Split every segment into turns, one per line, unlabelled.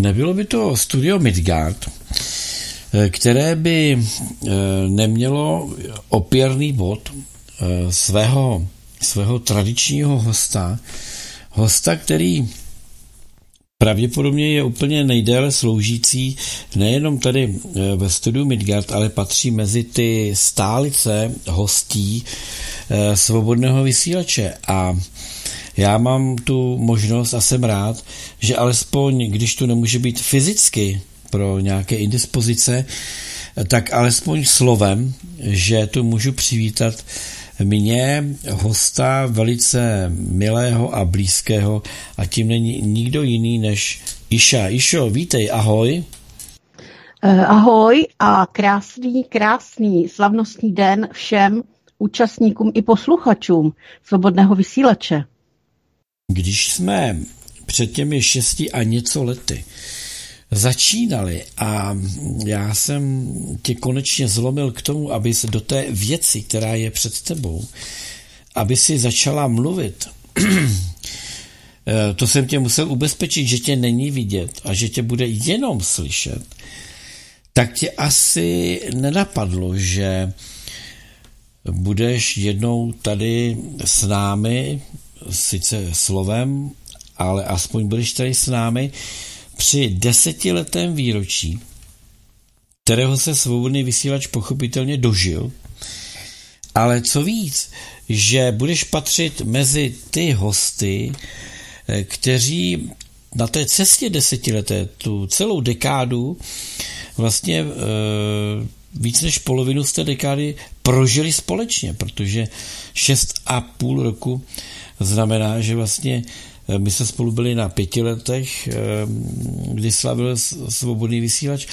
Nebylo by to studio Midgard, eh, které by eh, nemělo opěrný bod eh, svého, svého tradičního hosta, hosta, který pravděpodobně je úplně nejdéle sloužící nejenom tady ve studiu Midgard, ale patří mezi ty stálice hostí svobodného vysílače. A já mám tu možnost a jsem rád, že alespoň, když tu nemůže být fyzicky pro nějaké indispozice, tak alespoň slovem, že tu můžu přivítat mě, hosta velice milého a blízkého a tím není nikdo jiný než Iša. Išo, vítej, ahoj.
Eh, ahoj a krásný, krásný slavnostní den všem účastníkům i posluchačům Svobodného vysílače.
Když jsme před těmi šesti a něco lety začínali a já jsem tě konečně zlomil k tomu, aby se do té věci, která je před tebou, aby si začala mluvit. to jsem tě musel ubezpečit, že tě není vidět a že tě bude jenom slyšet, tak tě asi nenapadlo, že budeš jednou tady s námi sice slovem, ale aspoň budeš tady s námi při desetiletém výročí, kterého se svobodný vysílač pochopitelně dožil, ale co víc, že budeš patřit mezi ty hosty, eh, kteří na té cestě desetileté, tu celou dekádu, vlastně e, víc než polovinu z té dekády prožili společně, protože šest a půl roku znamená, že vlastně eh, my se spolu byli na pěti letech, eh, kdy slavil svobodný vysílač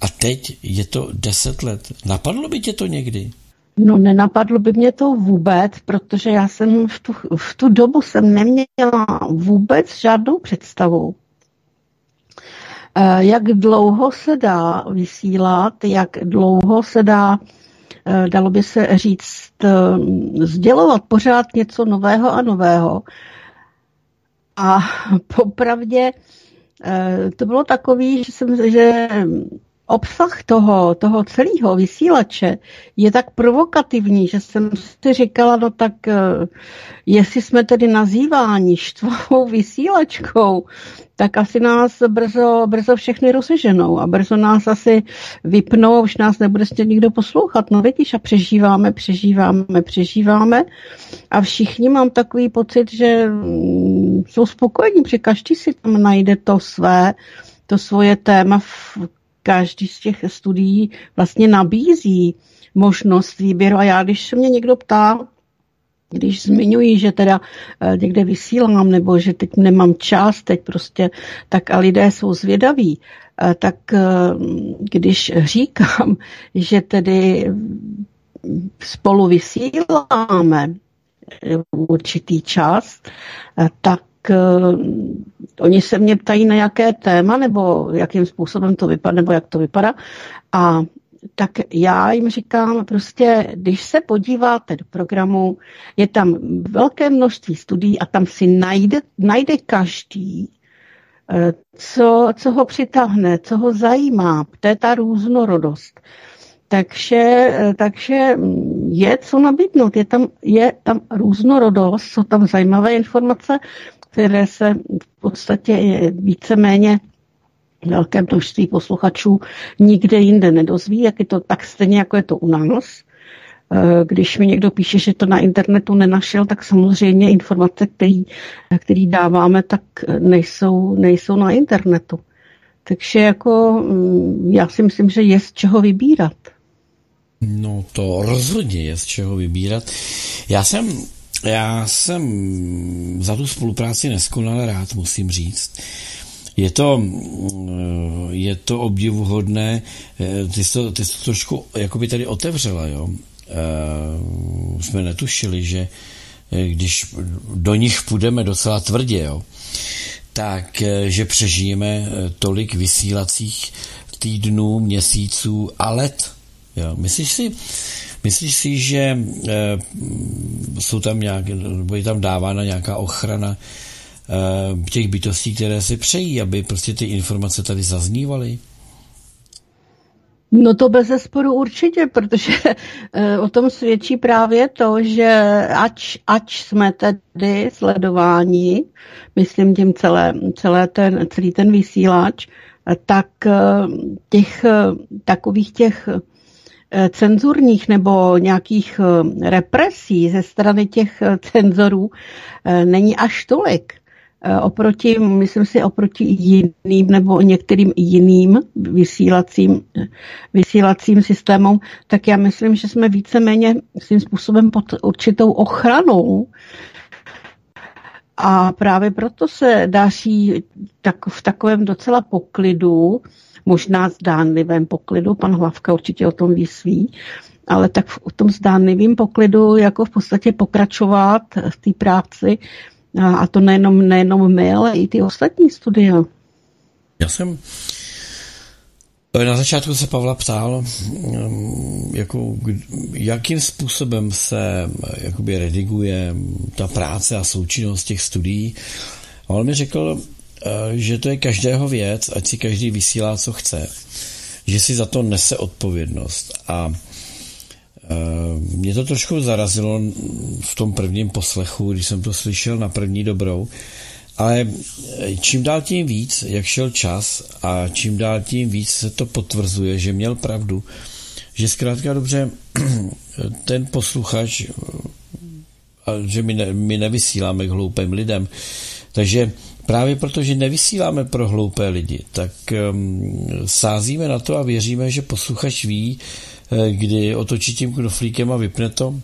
a teď je to deset let. Napadlo by tě to někdy?
No nenapadlo by mě to vůbec, protože já jsem v tu, v tu dobu jsem neměla vůbec žádnou představu, eh, jak dlouho se dá vysílat, jak dlouho se dá Eh, dalo by se říct, eh, sdělovat pořád něco nového a nového. A popravdě eh, to bylo takový, že jsem, že obsah toho, toho celého vysílače je tak provokativní, že jsem si říkala, no tak jestli jsme tedy nazýváni štvou vysílačkou, tak asi nás brzo, brzo všechny rozseženou a brzo nás asi vypnou už nás nebude stě nikdo poslouchat. No vidíš, a přežíváme, přežíváme, přežíváme a všichni mám takový pocit, že mm, jsou spokojení, protože každý si tam najde to své, to svoje téma v každý z těch studií vlastně nabízí možnost výběru. A já, když se mě někdo ptá, když zmiňuji, že teda eh, někde vysílám nebo že teď nemám čas, teď prostě, tak a lidé jsou zvědaví, eh, tak eh, když říkám, že tedy spolu vysíláme určitý čas, tak oni se mě ptají na jaké téma nebo jakým způsobem to vypadá, nebo jak to vypadá. A tak já jim říkám prostě, když se podíváte do programu, je tam velké množství studií a tam si najde, najde každý, eh, co, co ho přitáhne, co ho zajímá. To je ta různorodost. Takže, eh, takže je co nabídnout. Je tam, je tam různorodost, jsou tam zajímavé informace, které se v podstatě víceméně velké množství posluchačů nikde jinde nedozví, jak je to tak stejně, jako je to u nás. Eh, když mi někdo píše, že to na internetu nenašel, tak samozřejmě informace, který, který dáváme, tak nejsou, nejsou na internetu. Takže jako mm, já si myslím, že je z čeho vybírat.
No to rozhodně je z čeho vybírat. Já jsem, já jsem za tu spolupráci neskonale rád, musím říct. Je to, mm, je to obdivuhodné, eh, ty jsi to, ty jsi to trošku jakoby tady otevřela, jo. E, jsme netušili, že eh, když do nich půjdeme docela tvrdě, jo, tak že přežijeme tolik vysílacích týdnů, měsíců a let. Jo. Myslíš si, myslíš si, že e, jsou tam nějaké, nebo je tam dávána nějaká ochrana těch bytostí, které si přejí, aby prostě ty informace tady zaznívaly?
No to bez zesporu určitě, protože eh, o tom svědčí právě to, že ač, ač jsme tedy sledováni, myslím tím celé, celé ten, celý ten vysílač, tak těch takových těch cenzurních nebo nějakých represí ze strany těch cenzorů není až tolik. Eh, oproti, myslím si, oproti jiným nebo některým jiným vysílacím, vysílacím systémům, tak já myslím, že jsme víceméně svým způsobem pod určitou ochranou a právě proto se daří tak, v takovém docela poklidu, možná zdánlivém poklidu, pan Hlavka určitě o tom ví ale tak v tom zdánlivém poklidu jako v podstatě pokračovat v té práci, a to nejenom, nejenom my, ale i ty ostatní studia.
Já jsem na začátku se Pavla ptal, mm, jako, jakým způsobem se eh, jakoby rediguje ta práce a součinnost těch studií. A on mi řekl, eh, že to je každého věc, ať si každý vysílá, co chce. Že si za to nese odpovědnost. A Eh, mě to trošku zarazilo v tom prvním poslechu, když jsem to slyšel na první dobrou, ale čím dál tím víc, jak šel čas a čím dál tím víc se to potvrzuje, že měl pravdu, že zkrátka dobře ten posluchač, eh, že my, ne, my nevysíláme k hloupým lidem, takže právě protože nevysíláme pro hloupé lidi, tak um, sázíme na to a věříme, že posluchač ví, Eh, kdy otočí tím knoflíkem a vypne to,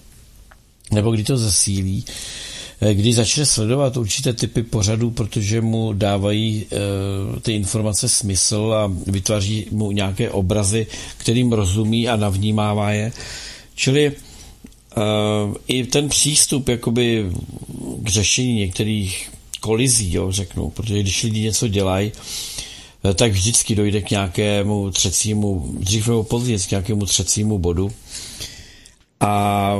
nebo kdy to zesílí, eh, kdy začne sledovat určité typy pořadů, protože mu dávají eh, ty informace smysl a vytváří mu nějaké obrazy, kterým rozumí a navnímává je. Čili i ten přístup jakoby k řešení některých kolizí, jo, řeknu, protože když lidi něco dělají, Eh, tak vždycky dojde k nějakému třecímu, dřív nebo později k nějakému třecímu bodu. A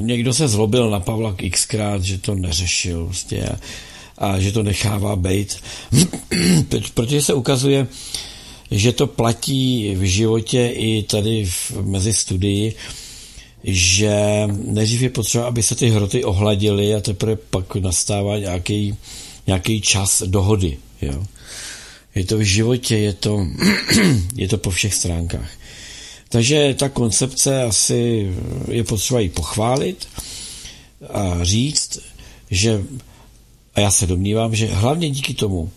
někdo se zlobil na Pavla xkrát, že to neřešil prostě a, a že to nechává být. Protože se ukazuje, že to platí v životě i tady v, mezi studii, že nejdřív je potřeba, aby se ty hroty ohladily a teprve pak nastává nějaký, nějaký čas dohody. Jo. Je to v životě, je to, je to po všech stránkách. Takže ta koncepce asi je potřeba ji pochválit a říct, že, a já se domnívám, že hlavně díky tomu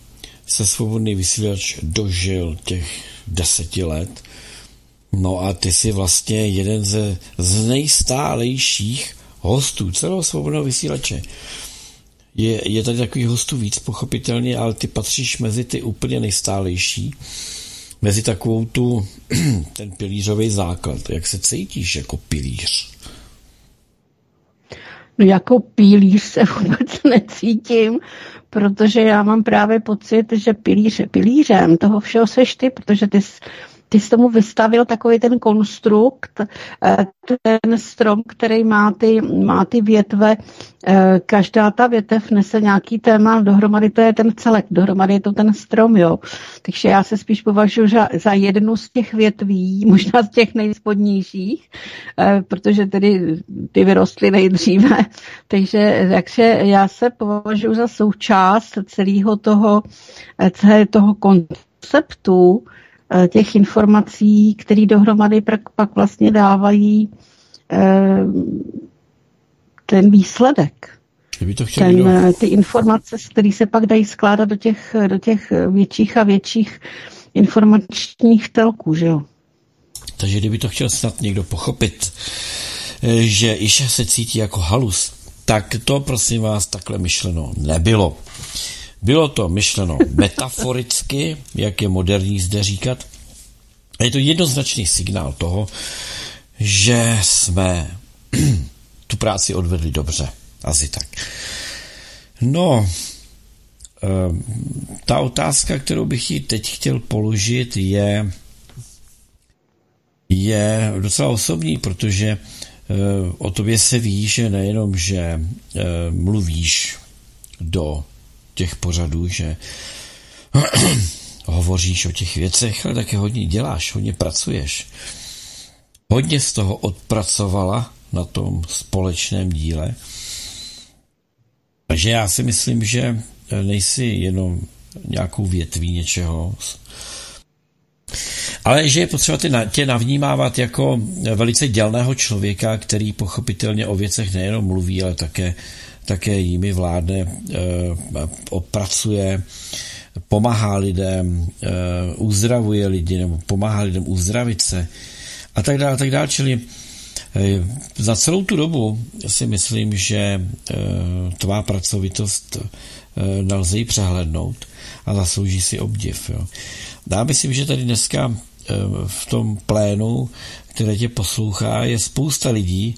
se svobodný vysílač dožil těch deseti let, no a ty jsi vlastně jeden ze z nejstálejších hostů celého svobodného vysílače. Je, je tady takových hostů víc, pochopitelně, ale ty patříš mezi ty úplně nejstálejší, mezi takovou tu, ten pilířový základ. Jak se cítíš jako pilíř?
No jako pilíř se vůbec necítím, protože já mám právě pocit, že pilíř, pilířem toho všeho seš ty, protože ty jsi ty jsi tomu vystavil takový ten konstrukt, eh, ten strom, který má ty, má ty větve, eh, každá ta větev nese nějaký téma, dohromady to je ten celek, dohromady je to ten strom, jo. Takže já se spíš považuji za, za jednu z těch větví, možná z těch nejspodnějších, eh, protože tedy ty vyrostly nejdříve. Takže, takže já se považuji za součást celého toho, celého toho konceptu, Eh, těch informací, které dohromady pak vlastně dávají eh, ten výsledek.
To ten,
kdo... Eh, ty informace, které se pak dají skládat do těch, do těch větších a větších informačních telků, že jo?
Takže kdyby to chtěl snad někdo pochopit, že Iša se cítí jako halus, tak to prosím vás takhle myšleno nebylo. Bylo to myšleno metaforicky, jak je moderní zde říkat. A je to jednoznačný signál toho, že jsme tu práci odvedli dobře. Asi tak. No, ehm, ta otázka, kterou bych ji teď chtěl položit, je, je docela osobní, protože eh, o tobě se ví, že nejenom, že eh, mluvíš do těch pořadů, že hovoříš o těch věcech, ale také hodně děláš, hodně pracuješ. Hodně z toho odpracovala na tom společném díle. Takže já si myslím, že nejsi jenom nějakou větví něčeho, ale že je potřeba tě, tě navnímávat jako velice dělného člověka, který pochopitelně o věcech nejenom mluví, ale také, také jimi vládne, eh, opracuje, pomáhá lidem, eh, uzdravuje lidi nebo pomáhá lidem uzdravit se a tak dále, a tak dále. Čili eh, za celou tu dobu si myslím, že tvá pracovitost nelze ji přehlednout a zaslouží si obdiv. Jo. Já myslím, že tady dneska v tom plénu, které tě poslouchá, je spousta lidí,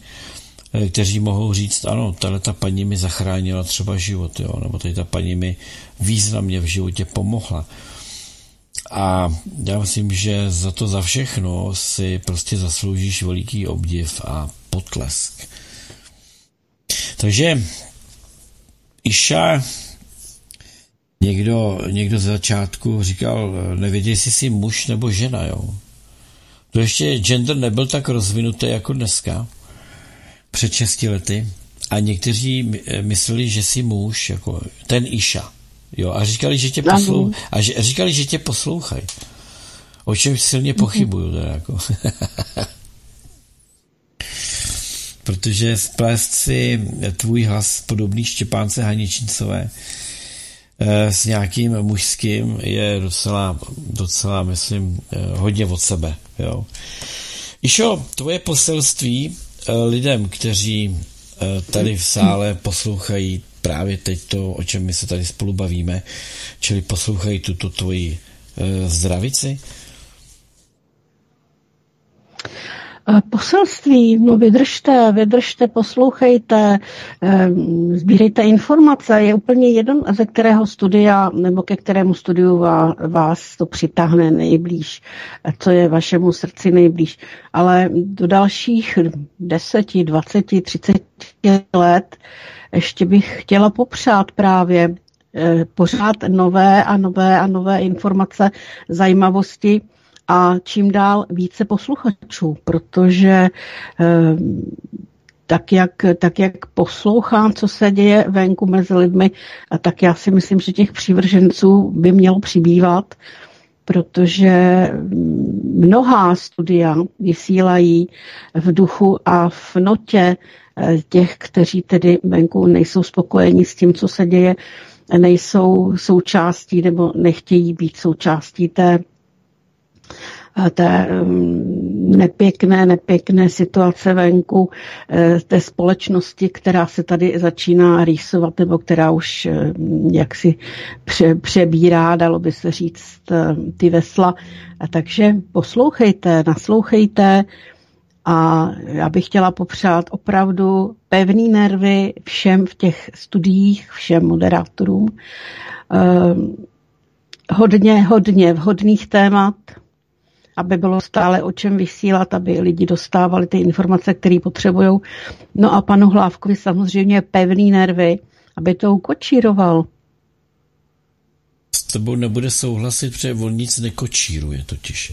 kteří mohou říct, ano, tahle ta paní mi zachránila třeba život, jo, nebo tady ta paní mi významně v životě pomohla. A já myslím, že za to za všechno si prostě zasloužíš veliký obdiv a potlesk. Takže Iša Někdo, někdo z začátku říkal, nevěděl, jestli jsi muž nebo žena, jo. To ještě gender nebyl tak rozvinutý jako dneska, před 6 lety. A někteří mysleli, že jsi muž, jako ten Iša. Jo, a říkali, že tě, poslou, a že, říkali, že tě poslouchají. O čem silně pochybuju. Teda, jako. Protože splést si tvůj hlas podobný Štěpánce Haničincové Eh, s nějakým mužským je docela, docela myslím, eh, hodně od sebe. Jo. Išo, tvoje poselství eh, lidem, kteří tady v sále poslouchají právě teď to, o čem my se tady spolu bavíme, čili poslouchají tuto tvoji zdravici,
Eh, poselství, no vydržte, vydržte, poslouchejte, eh, sbírejte informace, je úplně jedno, ze kterého studia nebo ke kterému studiu vás to přitáhne nejblíž, co je vašemu srdci nejblíž. Ale do dalších 10, 20, 30 let ještě bych chtěla popřát právě eh, pořád nové a nové a nové informace, zajímavosti, a čím dál více posluchačů, protože eh, tak jak, tak jak poslouchám, co se děje venku mezi lidmi, a tak já si myslím, že těch přívrženců by mělo přibývat, protože mnohá studia vysílají v duchu a v notě eh, těch, kteří tedy venku nejsou spokojeni s tím, co se děje, nejsou součástí nebo nechtějí být součástí té té mm, nepěkné, nepěkné situace venku, eh, té společnosti, která se tady začíná rýsovat, nebo která už eh, jaksi pře, přebírá, dalo by se říct, eh, ty vesla. A takže poslouchejte, naslouchejte, a já bych chtěla popřát opravdu pevný nervy všem v těch studiích, všem moderátorům. hodně, hodně vhodných témat, aby bylo stále o čem vysílat, aby lidi dostávali ty informace, které potřebují. No a panu Hlávkovi samozřejmě pevný nervy, aby to ukočíroval.
S tebou nebude souhlasit, protože on nic nekočíruje totiž.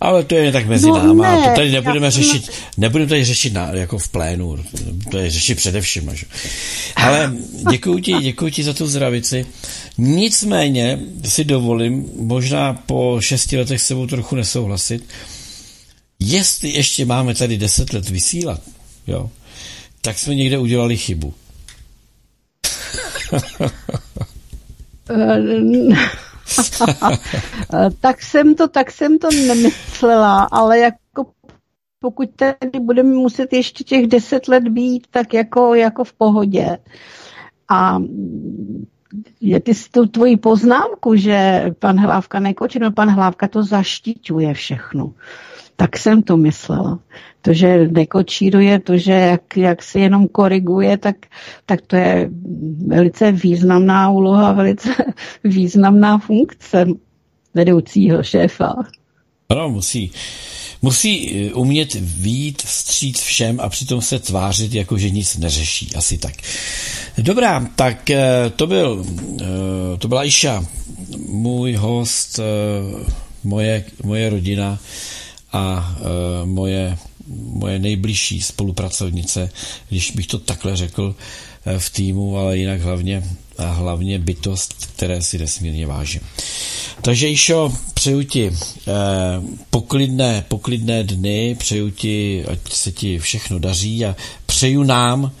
Ale to je tak mezi no náma. Ne, to tady nebudeme řešit, nebudeme tady řešit na, jako v plénu. To je řešit především. Že? Ale děkuji ti, děkuji ti za tu zdravici. Nicméně si dovolím, možná po šesti letech s sebou trochu nesouhlasit, jestli ještě máme tady deset let vysílat, jo, tak jsme někde udělali chybu.
tak jsem to, tak jsem to nemyslela, ale jako pokud tady budeme muset ještě těch deset let být, tak jako, jako v pohodě. A je ty tu tvoji poznámku, že pan Hlávka nekočí, no pan Hlávka to zaštiťuje všechno. Tak jsem to myslela. To, že nekočíruje, to, že jak, jak si jenom koriguje, tak, tak to je velice významná úloha, velice významná funkce vedoucího šéfa.
Ano, musí, Musí eh, umět výjít vstříc všem a přitom se tvářit, jako že nic neřeší. Asi tak. Dobrá, tak eh, to byl, eh, to byla Iša, můj host, moje, moje rodina a moje, moje nejbližší spolupracovnice, když bych to takhle řekl v týmu, ale jinak hlavně, a hlavně bytost, které si nesmírně vážím. Takže Išo, přeju ti eh, poklidné, poklidné dny, přeju ti, ať se ti všechno daří a přeju nám,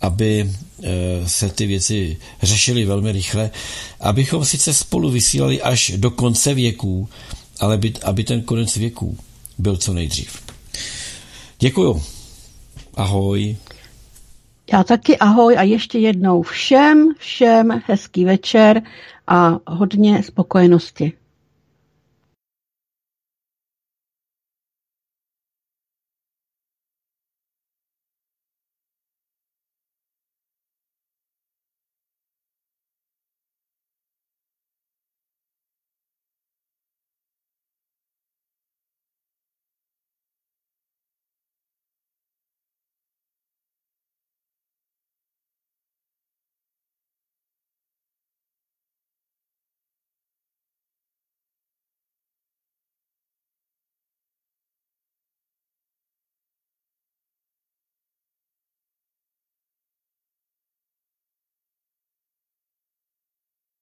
aby eh, se ty věci řešily velmi rychle, abychom sice spolu vysílali až do konce věků, ale by, aby ten konec věků byl co nejdřív. Děkuju. Ahoj.
Já taky ahoj a ještě jednou všem, všem hezký večer a hodně spokojenosti.